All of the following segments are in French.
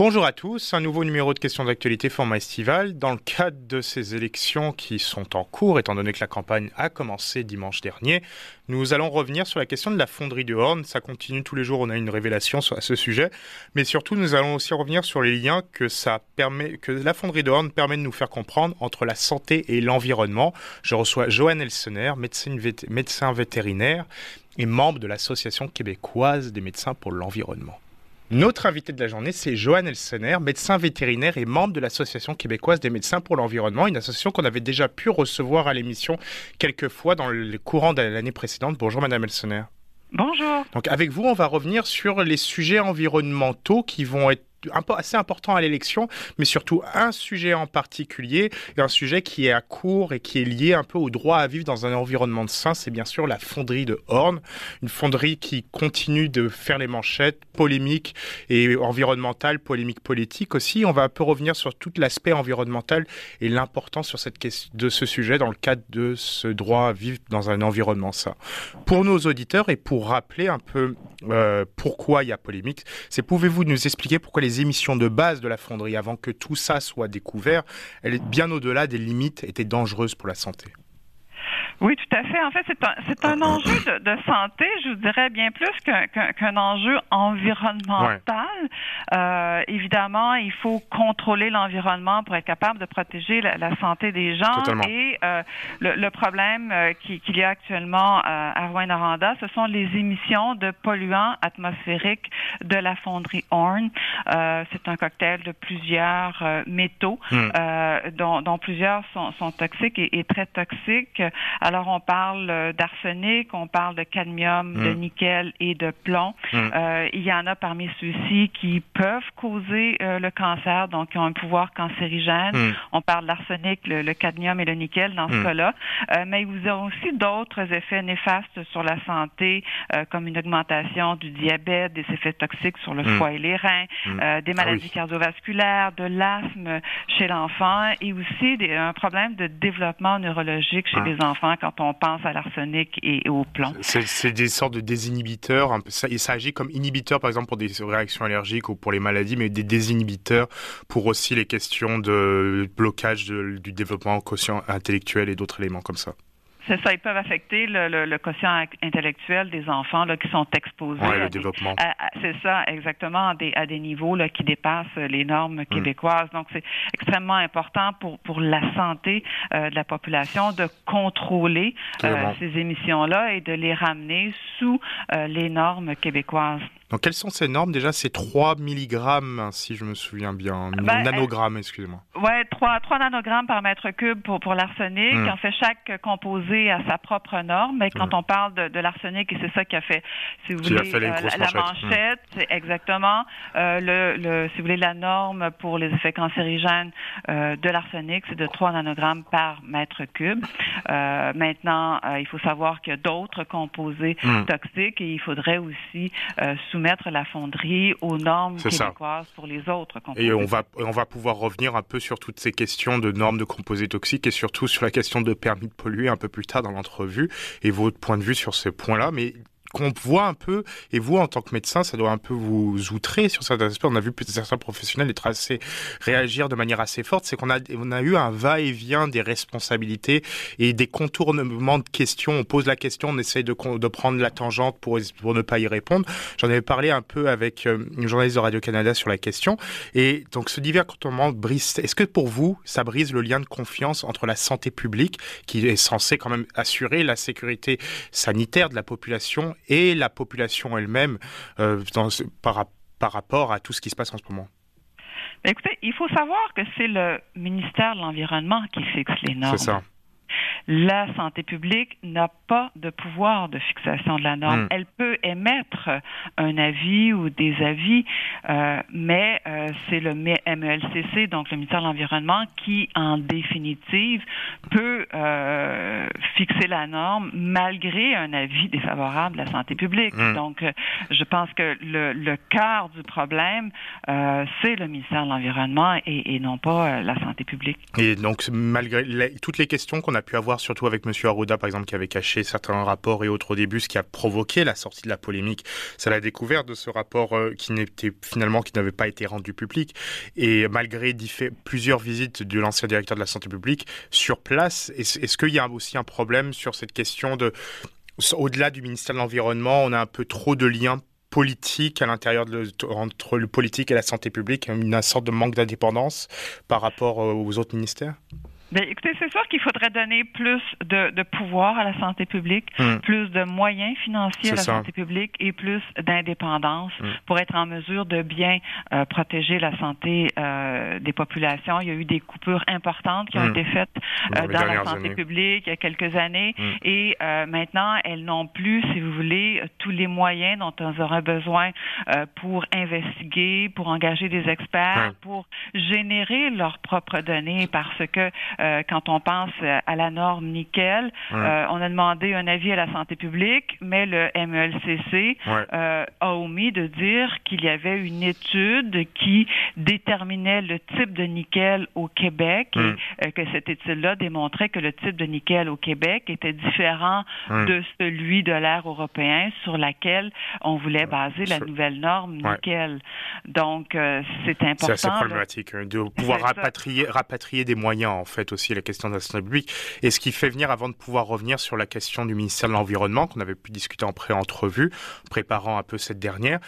Bonjour à tous, un nouveau numéro de questions d'actualité format estival. Dans le cadre de ces élections qui sont en cours, étant donné que la campagne a commencé dimanche dernier, nous allons revenir sur la question de la fonderie de Horn. Ça continue tous les jours, on a une révélation à ce sujet. Mais surtout, nous allons aussi revenir sur les liens que ça permet, que la fonderie de Horn permet de nous faire comprendre entre la santé et l'environnement. Je reçois Joanne Elsener, médecin vétérinaire et membre de l'Association québécoise des médecins pour l'environnement. Notre invité de la journée, c'est Johan Elsener, médecin vétérinaire et membre de l'Association québécoise des médecins pour l'environnement, une association qu'on avait déjà pu recevoir à l'émission quelques fois dans le courant de l'année précédente. Bonjour Madame Elsener. Bonjour. Donc avec vous, on va revenir sur les sujets environnementaux qui vont être assez important à l'élection, mais surtout un sujet en particulier, un sujet qui est à court et qui est lié un peu au droit à vivre dans un environnement de sain, c'est bien sûr la fonderie de Horn, une fonderie qui continue de faire les manchettes, polémiques et environnementales, polémiques politiques aussi. On va un peu revenir sur tout l'aspect environnemental et l'importance sur cette question, de ce sujet dans le cadre de ce droit à vivre dans un environnement sain. Pour nos auditeurs et pour rappeler un peu euh, pourquoi il y a polémique, c'est pouvez-vous nous expliquer pourquoi les les émissions de base de la fonderie, avant que tout ça soit découvert, elle est bien au-delà des limites, étaient dangereuses pour la santé. Oui, tout à fait. En fait, c'est un, c'est un enjeu de, santé, je vous dirais bien plus qu'un, enjeu environnemental. Euh, évidemment, il faut contrôler l'environnement pour être capable de protéger la, santé des gens. Et euh, le, problème euh, qu'il y a actuellement à Rouen-Noranda, ce sont les émissions de polluants atmosphériques de la fonderie Horn. c'est un cocktail de plusieurs métaux, hmm. dont, dont, plusieurs sont, sont toxiques et, et très toxiques. Alors, on parle euh, d'arsenic, on parle de cadmium, de mm. nickel et de plomb. Mm. Euh, il y en a parmi ceux-ci qui peuvent causer euh, le cancer, donc qui ont un pouvoir cancérigène. Mm. On parle de l'arsenic, le, cadmium et le nickel dans ce cas-là. mais vous avez aussi d'autres effets néfastes sur la santé, comme une augmentation du diabète, des effets toxiques sur le foie et les reins, des ah maladies cardiovasculaires, de l'asthme chez l'enfant et aussi des, un problème de développement neurologique chez ah. les enfants quand on pense à l'arsenic et au plomb. C'est des sortes de désinhibiteurs. Ça, ça agit comme inhibiteur, par exemple, pour des réactions allergiques ou pour les maladies, mais des désinhibiteurs pour aussi les questions de blocage du développement quotient intellectuel et d'autres éléments comme ça. C'est ça, ils peuvent affecter le, le, le, quotient intellectuel des enfants là, qui sont exposés. Ouais, le développement. C'est ça, exactement, à des, à des niveaux là, qui dépassent les normes mm. québécoises. Donc, c'est extrêmement important pour, pour la santé euh, de la population de contrôler euh, ces émissions-là et de les ramener sous euh, les normes québécoises. Donc, quelles sont ces normes? Déjà, c'est 3 mg, si je me souviens bien. Ben, nanogrammes, excusez-moi. Oui, 3, 3 nanogrammes par mètre cube pour, pour l'arsenic. Hmm. En fait, chaque composé a sa propre norme. Mais quand on parle de, de l'arsenic, et c'est ça qui a fait, si vous voulez, euh, la, manchette, c'est exactement. Euh, le, le, si vous voulez, la norme pour les effets cancérigènes euh, de l'arsenic, c'est de 3 nanogrammes par mètre cube. Euh, maintenant, euh, il faut savoir qu'il y a d'autres composés hmm. toxiques et il faudrait aussi soumettre la fonderie aux normes québécoises pour les autres composés. Et on va, on va pouvoir revenir un peu sur toutes ces questions de normes de composés toxiques et surtout sur la question de permis de polluer un peu plus tard dans l'entrevue et votre point de vue sur ces points-là. Mais qu'on voit un peu, et vous, en tant que médecin, ça doit un peu vous outrer sur certains aspects. On a vu certains professionnels être assez, réagir de manière assez forte. C'est qu'on a, on a eu un va-et-vient des responsabilités et des contournements de questions. On pose la question, on essaye de, prendre la tangente pour, pour ne pas y répondre. J'en avais parlé un peu avec euh, une journaliste de Radio-Canada sur la question. Et donc, ce divers contournement brise, est-ce que pour vous, ça brise le lien de confiance entre la santé publique, qui est censée quand même assurer la sécurité sanitaire de la population et la population elle-même euh, par, par rapport à tout ce qui se passe en ce moment Écoutez, il faut savoir que c'est le ministère de l'Environnement qui fixe les normes. C'est ça. La santé publique n'a pas de pouvoir de fixation de la norme. Hmm. Elle peut émettre un avis ou des avis, euh, mais euh, c'est le MELCC, donc le ministère de l'Environnement, qui, en définitive, peut euh, fixer la norme malgré un avis défavorable de la santé publique. Hmm. Donc, je pense que le, le cœur du problème, c'est le ministère de l'Environnement et, et, non pas la santé publique. Et donc, malgré toutes les questions qu'on a pu avoir surtout avec M. Arruda, par exemple, qui avait caché certains rapports et autres au début, ce qui a provoqué la sortie de la polémique. C'est la découverte de ce rapport euh, qui n'était finalement qui n'avait pas été rendu publique. Et malgré plusieurs visites de l'ancien directeur de la santé publique sur place, est-ce qu'il y a aussi un problème sur cette question de au-delà du ministère de l'Environnement, on a un peu trop de liens politiques à l'intérieur entre le politique et la santé publique, une sorte de manque d'indépendance par rapport euh, aux autres ministères? Bien, écoutez, c'est sûr qu'il faudrait donner plus de, de, pouvoir à la santé publique, hmm. plus de moyens financiers à la santé publique et plus d'indépendance hmm. pour être en mesure de bien euh, protéger la santé euh, des populations. Il y a eu des coupures importantes qui ont hmm. été faites euh, dans, la santé publique il y a quelques années et euh, maintenant, elles n'ont plus, si vous voulez, tous les moyens dont elles auraient besoin euh, pour investiguer, pour engager des experts, pour générer leurs propres données parce que euh, quand on pense à la norme nickel. Euh, on a demandé un avis à la santé publique, mais le MELCC euh, a omis de dire qu'il y avait une étude qui déterminait le type de nickel au Québec et que cette étude-là démontrait que le type de nickel au Québec était différent de celui de l'air européen sur laquelle on voulait baser la nouvelle norme nickel. Donc, c'est important. C'est assez problématique hein, de pouvoir rapatrier, rapatrier des moyens, en fait, aussi la question de la santé publique. Et ce qui fait venir, avant de pouvoir revenir sur la question du ministère de l'Environnement, qu'on avait pu discuter en pré-entrevue, préparant un peu cette dernière,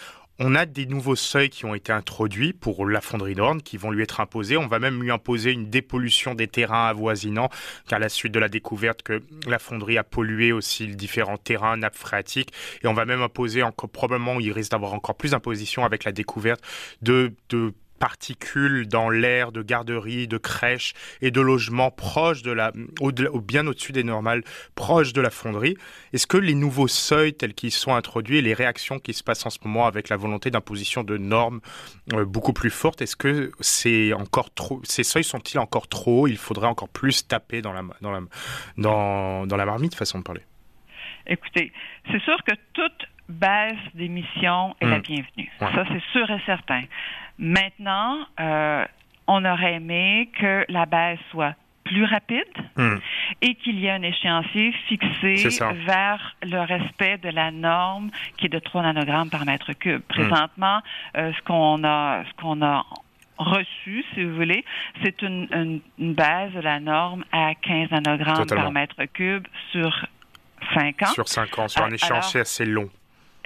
on a des nouveaux seuils qui ont été introduits pour la fonderie d'Orne qui vont lui être imposés. On va même lui imposer une dépollution des terrains avoisinants, car à la suite de la découverte que la fonderie a pollué aussi différents terrains, nappes phréatiques. Et on va même imposer encore, probablement, il risque d'avoir encore plus d'impositions avec la découverte de particules dans l'air de garderies, de crèches et de logements proches de la, au, bien au-dessus des normales, proches de la fonderie. Est-ce que les nouveaux seuils tels qu'ils sont introduits et les réactions qui se passent en ce moment avec la volonté d'imposition de normes euh, beaucoup plus fortes, est-ce que c'est encore trop, ces seuils sont-ils encore trop hauts? Il faudrait encore plus taper dans la, dans la, dans, dans la marmite, façon de parler. Écoutez, c'est sûr que toute baisse d'émissions est la hmm. bienvenue. Ça, c'est sûr et certain. Maintenant, euh, on aurait aimé que la baisse soit plus rapide hmm. et qu'il y ait un échéancier fixé vers le respect de la norme qui est de 3 nanogrammes par mètre cube. Hmm. Présentement, euh, ce qu'on a, ce qu'on a reçu, si vous voulez, c'est une, base de la norme à 15 nanogrammes par mètre cube sur 5 ans. Sur 5 ans, sur un échéancier assez long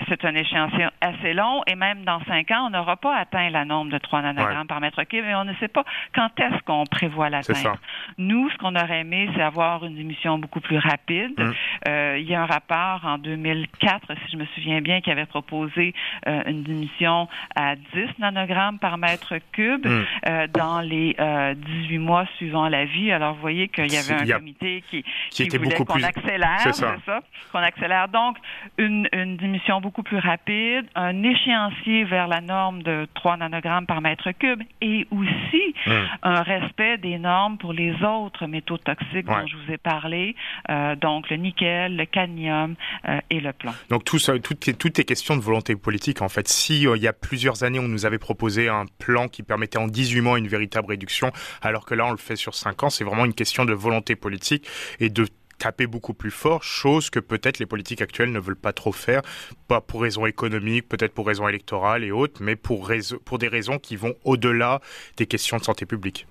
c'est un échéancier assez long et même dans cinq ans, on n'aura pas atteint la norme de 3 nanogrammes par mètre cube et on ne sait pas quand est-ce qu'on prévoit l'atteindre. Nous, ce qu'on aurait aimé, c'est avoir une émission beaucoup plus rapide. Mm. Euh, il y a un rapport en 2004, si je me souviens bien, qui avait proposé euh, une diminution à 10 nanogrammes par mètre cube mm. euh, dans les 18 mois suivant la vie. Alors, vous voyez qu'il y avait un comité qui, qui, voulait qu'on accélère, c'est ça, qu'on accélère. Donc, une, une diminution beaucoup plus rapide, un échéancier vers la norme de 3 nanogrammes par mètre cube et aussi hmm. un respect des normes pour les autres métaux toxiques dont je vous ai parlé, euh, donc le nickel, le cadmium euh, et le plomb. Donc tout ça, tout est, tout est question de volonté politique en fait. Si euh, il y a plusieurs années on nous avait proposé un plan qui permettait en 18 mois une véritable réduction, alors que là on le fait sur 5 ans, c'est vraiment une question de volonté politique et de taper beaucoup plus fort, chose que peut-être les politiques actuelles ne veulent pas trop faire, pas pour raisons économiques, peut-être pour raisons électorales et autres, mais pour, pour des raisons qui vont au-delà des questions de santé publique.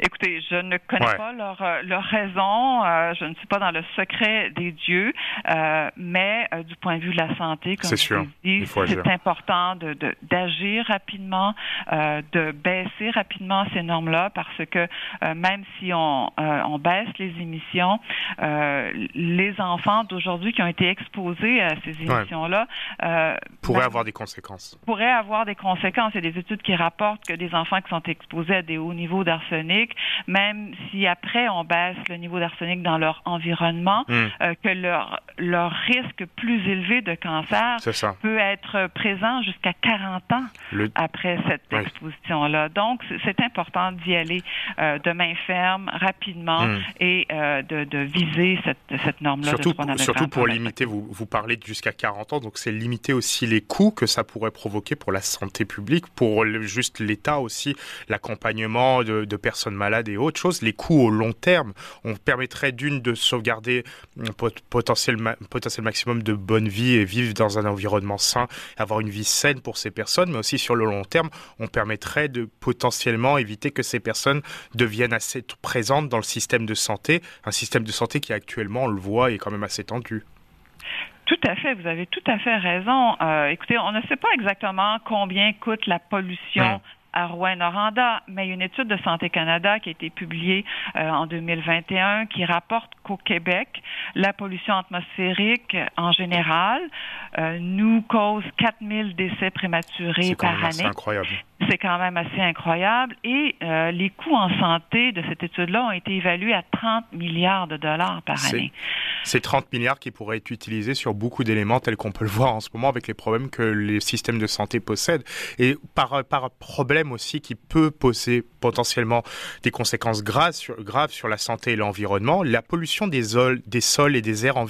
Écoutez, je ne connais pas leur, euh, leur raison, euh, je ne suis pas dans le secret des dieux, euh, mais euh, du point de vue de la santé, comme je dis, c'est important de, d'agir rapidement, de baisser rapidement ces normes-là, parce que même si on, on baisse les émissions, les enfants d'aujourd'hui qui ont été exposés à ces émissions-là pourraient avoir des conséquences. Pourraient avoir des conséquences. Il y a des études qui rapportent que des enfants qui sont exposés à des hauts niveaux d'arsenic même si après on baisse le niveau d'arsenic dans leur environnement, hmm. euh, que leur, leur risque plus élevé de cancer peut être présent jusqu'à 40 ans après cette exposition-là. Donc, c'est important d'y aller euh, de main ferme, rapidement, hmm. et euh, de, de, viser cette, cette norme-là. Surtout, pour, surtout pour limiter, vous, vous parlez de jusqu'à 40 ans, donc c'est limiter aussi les coûts que ça pourrait provoquer pour la santé publique, pour juste l'État aussi, l'accompagnement de, de personnes malades et autres choses. Les coûts au long terme, on permettrait d'une de sauvegarder un potentiel, potentiel maximum de bonne vie et vivre dans un environnement sain, avoir une vie saine pour ces personnes, mais aussi sur le long terme, on permettrait de potentiellement éviter que ces personnes deviennent assez présentes dans le système de santé, un système de santé qui actuellement, on le voit, est quand même assez tendu. Tout à fait, vous avez tout à fait raison. Euh, écoutez, on ne sait pas exactement combien coûte la pollution hmm à Rouen-Noranda, mais il y a une étude de Santé Canada qui a été publiée euh, en 2021 qui rapporte qu'au Québec, la pollution atmosphérique en général euh, nous cause 4000 décès prématurés par année. C'est incroyable. C'est quand même assez incroyable. Et euh, les coûts en santé de cette étude-là ont été évalués à 30 milliards de dollars par année. C'est 30 milliards qui pourraient être utilisés sur beaucoup d'éléments tels qu'on peut le voir en ce moment avec les problèmes que les systèmes de santé possèdent. Et par, par problème aussi qui peut poser potentiellement des conséquences graves sur, la santé et l'environnement, la pollution des, sols et des airs,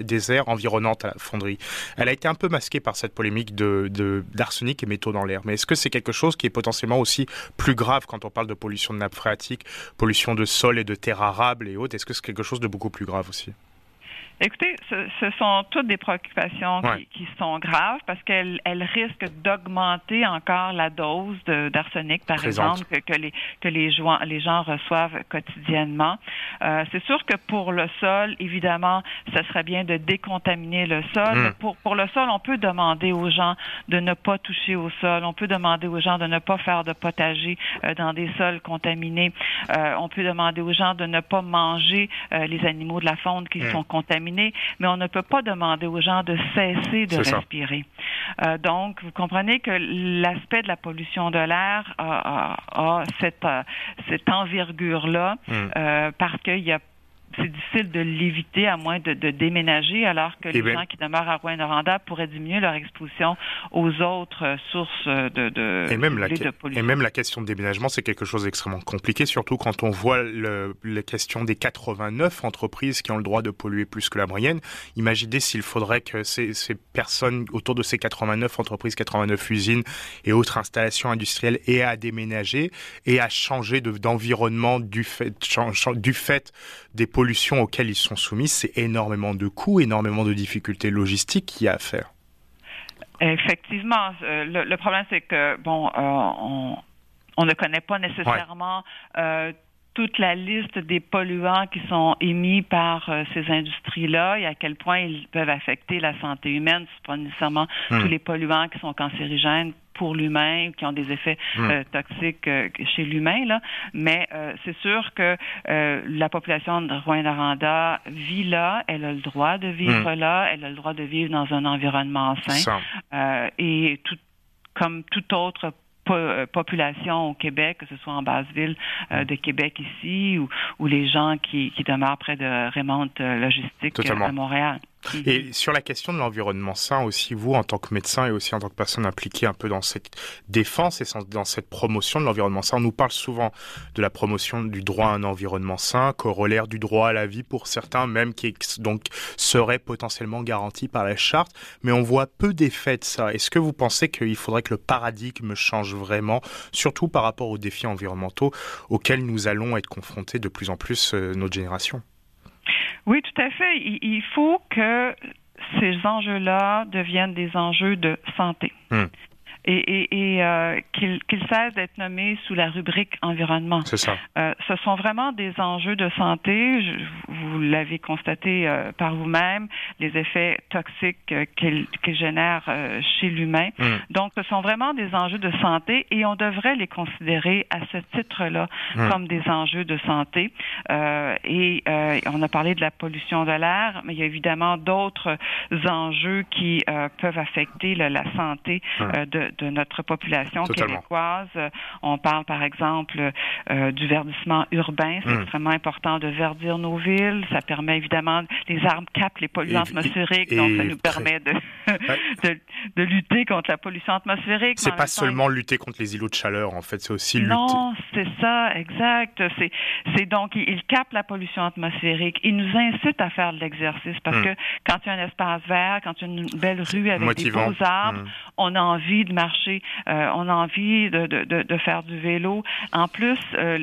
des environnantes à la fonderie. Elle a été un peu masquée par cette polémique d'arsenic et métaux dans l'air. Mais est-ce que c'est quelque chose qui est potentiellement aussi plus grave quand on parle de pollution de nappe phréatique, pollution de sol et de terres arables et autres? Est-ce que c'est quelque chose de beaucoup plus grave aussi? Écoutez, ce, ce, sont toutes des préoccupations qui, qui, sont graves parce qu'elles elles risquent d'augmenter encore la dose d'arsenic, par exemple, que, que, les, que les, gens, les gens reçoivent quotidiennement. Euh, c'est sûr que pour le sol, évidemment, ce serait bien de décontaminer le sol. Mm. Pour, pour le sol, on peut demander aux gens de ne pas toucher au sol. On peut demander aux gens de ne pas faire de potager euh, dans des sols contaminés. Euh, on peut demander aux gens de ne pas manger euh, les animaux de la faune qui mm. sont contaminés mais on ne peut pas demander aux gens de cesser de respirer. Euh, donc, vous comprenez que l'aspect de la pollution de l'air a, cette, euh, cette envergure-là mm. euh, parce qu'il y a c'est difficile de l'éviter à moins de, déménager, alors que eh les gens qui demeurent à Rouen-Noranda pourraient diminuer leur exposition aux autres sources de, de, et même la, pollution. Et même la question de déménagement, c'est quelque chose d'extrêmement compliqué, surtout quand on voit le, la question des 89 entreprises qui ont le droit de polluer plus que la moyenne. Imaginez s'il faudrait que ces, ces, personnes autour de ces 89 entreprises, 89 usines et autres installations industrielles aient à déménager et à changer d'environnement du fait, du fait des pollutions pollution auxquelles ils sont soumis, c'est énormément de coûts, énormément de difficultés logistiques qu'il y a à faire. Effectivement, euh, le, problème c'est que bon, euh, on, ne connaît pas nécessairement euh, toute la liste des polluants qui sont émis par ces industries-là et à quel point ils peuvent affecter la santé humaine. C'est pas nécessairement hmm. tous les polluants qui sont cancérigènes pour l'humain, qui ont des effets hmm. euh, toxiques euh, chez l'humain, là. Mais euh, c'est sûr que la population de Rouen-Noranda vit là, elle a le droit de vivre hmm. là, elle a le droit de vivre dans un environnement sain. et tout, comme toute autre population au Québec, que ce soit en basse ville de Québec ici ou, ou les gens qui, qui demeurent près de Raymond Logistique à Montréal. Et mhm. sur la question de l'environnement sain aussi, vous, en tant que médecin et aussi en tant que personne impliquée un peu dans cette défense et dans cette promotion de l'environnement sain, on nous parle souvent de la promotion du droit à un environnement sain, corollaire du droit à la vie pour certains, même qui donc serait potentiellement garanti par la charte, mais on voit peu d'effets de ça. Est-ce que vous pensez qu'il faudrait que le paradigme change vraiment, surtout par rapport aux défis environnementaux auxquels nous allons être confrontés de plus en plus euh, notre génération? Oui, tout à fait. Il, faut que ces enjeux-là deviennent des enjeux de santé. Hmm et, et, euh, qu'il cesse d'être nommé sous la rubrique environnement. C'est ça. Euh, ce sont vraiment des enjeux de santé. vous l'avez constaté euh, par vous-même, les effets toxiques euh, qu'ils génèrent euh, chez l'humain. Mm. Donc, ce sont vraiment des enjeux de santé et on devrait les considérer à ce titre-là mm. comme des enjeux de santé. et on a parlé de la pollution de l'air, mais il y a évidemment d'autres enjeux qui peuvent affecter la santé mm. de, de notre population québécoise. On parle par exemple euh, du verdissement urbain. C'est hmm. extrêmement important de verdir nos villes. Ça permet évidemment, les arbres captent les polluants atmosphériques, donc ça nous permet de, de, de, lutter contre la pollution atmosphérique. C'est pas seulement lutter contre les îlots de chaleur, en fait, c'est aussi lutter. Non, c'est ça, exact. C'est, c'est donc, il capte la pollution atmosphérique. Il nous incite à faire de l'exercice parce hmm. que quand il y a un espace vert, quand il y a une belle rue avec des beaux arbres, hmm. on a envie de marcher, on a envie de, de, de, faire du vélo. En plus,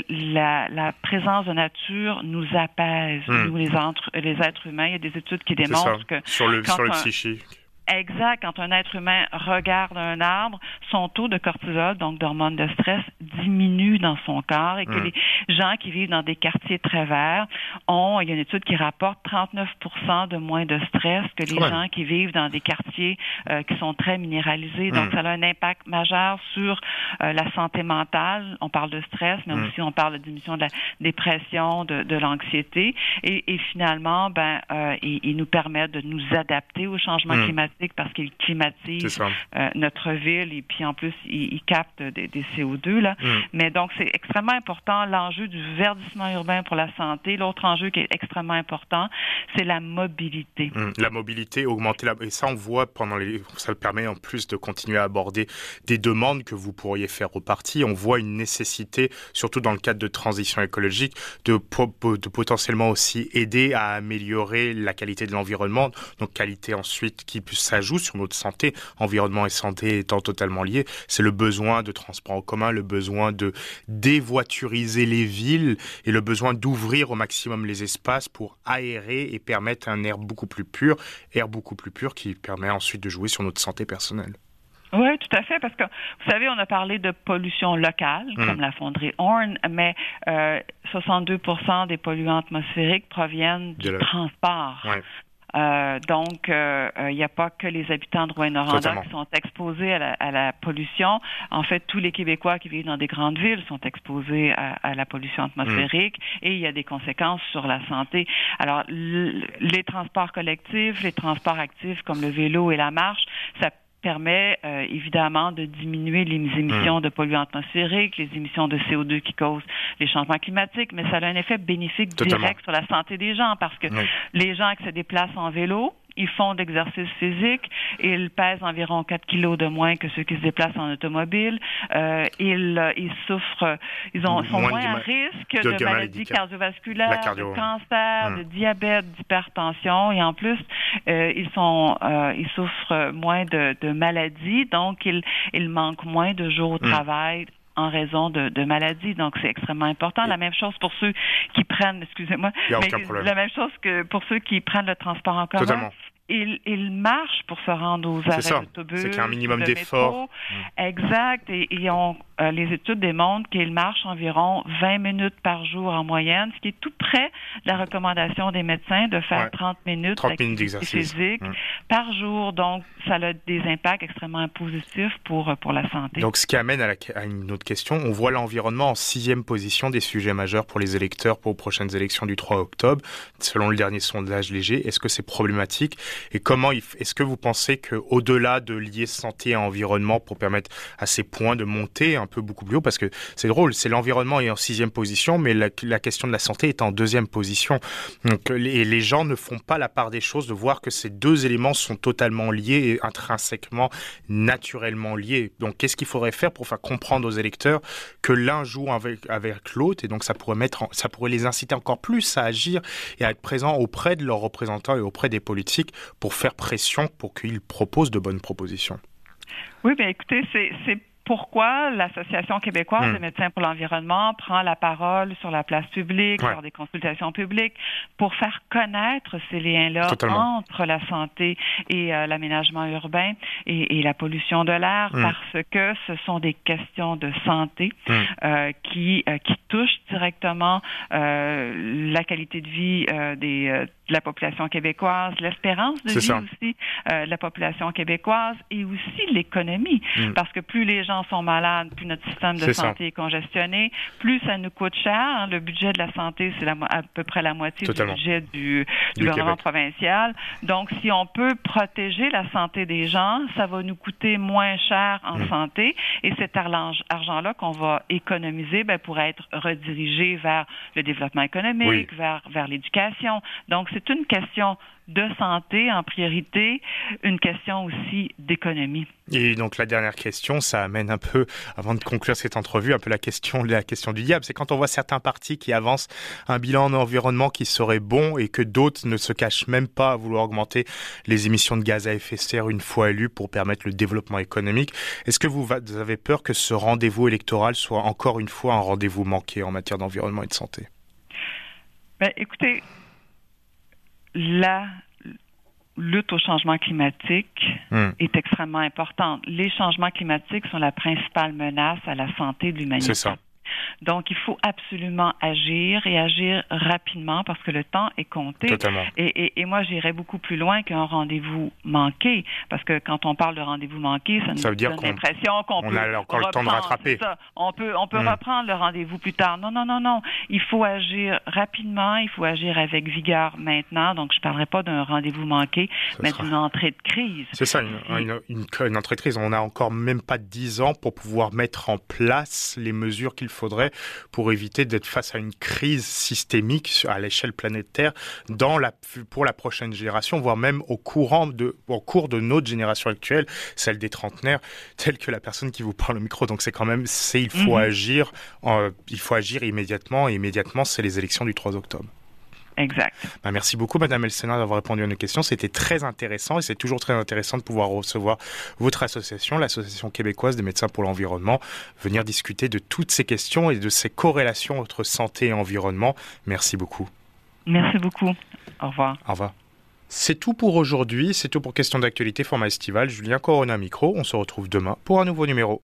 la, la, présence de nature nous apaise, hmm. nous les, entre, les êtres humains. Il y a des études qui démontrent que sur le, sur le psychique. Exact. Quand un être humain regarde un arbre, son taux de cortisol, donc d'hormones de stress, diminue dans son corps et que hmm. les gens qui vivent dans des quartiers très verts ont, il y a une étude qui rapporte 39% de moins de stress que les gens qui vivent dans des quartiers euh, qui sont très minéralisés. Donc, hmm. ça a un impact majeur sur euh, la santé mentale. On parle de stress, mais hmm. aussi on parle de diminution de la dépression, de, de l'anxiété. Et, et, finalement, ben, euh, ils, ils, nous permettent de nous adapter au changement climatique parce qu'il climatise euh, notre ville et puis en plus, il, capte des, CO2. Là. Mm. Mais donc, c'est extrêmement important l'enjeu du verdissement urbain pour la santé. L'autre enjeu qui est extrêmement important, c'est la mobilité. Mm. La mobilité, augmenter la... Et ça, on voit pendant les... Ça permet en plus de continuer à aborder des demandes que vous pourriez faire au parti. On voit une nécessité, surtout dans le cadre de transition écologique, de, de potentiellement aussi aider à améliorer la qualité de l'environnement, donc qualité ensuite qui puisse s'ajoute sur notre santé, environnement et santé étant totalement liés, c'est le besoin de transport en commun, le besoin de dévoituriser les villes et le besoin d'ouvrir au maximum les espaces pour aérer et permettre un air beaucoup plus pur, air beaucoup plus pur qui permet ensuite de jouer sur notre santé personnelle. Oui, tout à fait, parce que vous savez, on a parlé de pollution locale, hmm. comme la fonderie Horn, mais euh, 62% des polluants atmosphériques proviennent du transport. Euh, donc, il euh, n'y euh, a pas que les habitants de Rouen-Noranda qui sont exposés à la, pollution. En fait, tous les Québécois qui vivent dans des grandes villes sont exposés à, la pollution atmosphérique mm. et il y a des conséquences sur la santé. Alors, les transports collectifs, les transports actifs comme le vélo et la marche, ça permet euh, évidemment de diminuer les émissions hmm. de polluants atmosphériques, les émissions de CO2 qui causent les changements climatiques, mais ça a un effet bénéfique direct sur la santé des gens parce que les gens qui se déplacent en vélo, ils font d'exercice physique, ils pèsent environ 4 kilos de moins que ceux qui se déplacent en automobile, euh, ils, euh, ils souffrent, ils ont, sont moins, à risque de, maladies cardiovasculaires, de cancer, hum. de diabète, d'hypertension, et en plus, euh, ils sont, euh, ils souffrent moins de, de maladies, donc ils, ils manquent moins de jours au hum. travail en raison de, de maladies. Donc, c'est extrêmement important. La même chose pour ceux qui prennent, excusez-moi, la même chose que pour ceux qui prennent le transport en commun ils, marchent pour se rendre aux arrêts d'autobus. C'est qu'il y a un minimum d'effort. Mm. Exact. Et, euh, les études démontrent qu'ils marchent environ 20 minutes par jour en moyenne, ce qui est tout près de la recommandation des médecins de faire 30 minutes, 30 d'exercice physique mm. par jour. Donc, ça a des impacts extrêmement positifs pour, euh, pour la santé. Donc, ce qui amène à, à une autre question. On voit l'environnement en sixième position des sujets majeurs pour les électeurs pour les prochaines élections du 3 octobre, selon le dernier sondage léger. Est-ce que c'est problématique et comment est-ce que vous pensez que au-delà de lier santé et environnement pour permettre à ces points de monter un peu beaucoup plus haut, parce que c'est drôle, c'est l'environnement est en sixième position, mais la, question de la santé est en deuxième position. Donc les, les gens ne font pas la part des choses de voir que ces deux éléments sont totalement liés et intrinsèquement, naturellement liés. Donc qu'est-ce qu'il faudrait faire pour faire comprendre aux électeurs que l'un joue avec, avec l'autre et donc ça pourrait mettre, ça pourrait les inciter encore plus à agir et à être présents auprès de leurs représentants et auprès des politiques pour faire pression pour qu'ils proposent de bonnes propositions? Oui, bien écoutez, c'est pourquoi l'Association québécoise hmm. des médecins pour l'environnement prend la parole sur la place publique, lors des consultations publiques, pour faire connaître ces liens-là entre la santé et euh, l'aménagement urbain et, la pollution de l'air, hmm. parce que ce sont des questions de santé hmm. euh, qui, euh, qui touchent directement la qualité de vie des, de la population québécoise, l'espérance de vie aussi de la population québécoise et aussi l'économie, parce que plus les gens sont malades, plus notre système de santé est congestionné, plus ça nous coûte cher. Hein. Le budget de la santé, c'est à peu près la moitié du budget du, gouvernement provincial. Donc, si on peut protéger la santé des gens, ça va nous coûter moins cher en mm. santé. Et cet argent-là qu'on va économiser ben, pourrait être redirigé vers le développement économique, vers, vers l'éducation. Donc, c'est une question de santé en priorité, une question aussi d'économie. Et donc la dernière question, ça amène un peu, avant de conclure cette entrevue, un peu la question, la question du diable. C'est quand on voit certains partis qui avancent un bilan en environnement qui serait bon et que d'autres ne se cachent même pas à vouloir augmenter les émissions de gaz à effet de serre une fois élus pour permettre le développement économique. Est-ce que vous avez peur que ce rendez-vous électoral soit encore une fois un rendez-vous manqué en matière d'environnement et de santé? Ben, Écoutez, la lutte au changement climatique hmm. est extrêmement importante. Les changements climatiques sont la principale menace à la santé de l'humanité. C'est ça. Donc, il faut absolument agir et agir rapidement parce que le temps est compté. Totalement. Et, et, et moi, j'irais beaucoup plus loin qu'un rendez-vous manqué parce que quand on parle de rendez-vous manqué, ça, nous veut dire donne l'impression qu'on peut a encore le temps de rattraper. Ça. On peut, on peut hmm. reprendre le rendez-vous plus tard. Non, non, non, non. Il faut agir rapidement. Il faut agir avec vigueur maintenant. Donc, je ne parlerai pas d'un rendez-vous manqué, mais d'une entrée de crise. C'est ça, une, une, une, une, entrée de crise. On n'a encore même pas dix ans pour pouvoir mettre en place les mesures qu'il faudrait pour éviter d'être face à une crise systémique à l'échelle planétaire dans la, pour la prochaine génération, voire même au, courant de, au cours de notre génération actuelle, celle des trentenaires, telle que la personne qui vous parle au micro. Donc c'est quand même, c'est il faut mhm. agir, il faut agir immédiatement et immédiatement, c'est les élections du 3 octobre. Exact. Bah, merci beaucoup, Madame Elsenar, d'avoir répondu à nos questions. C'était très intéressant et c'est toujours très intéressant de pouvoir recevoir votre association, l'Association québécoise des médecins pour l'environnement, venir discuter de toutes ces questions et de ces corrélations entre santé et environnement. Merci beaucoup. Merci beaucoup. Au revoir. Au revoir. C'est tout pour aujourd'hui. C'est tout pour Question d'actualité, format estival. Julien Corona Micro. On se retrouve demain pour un nouveau numéro.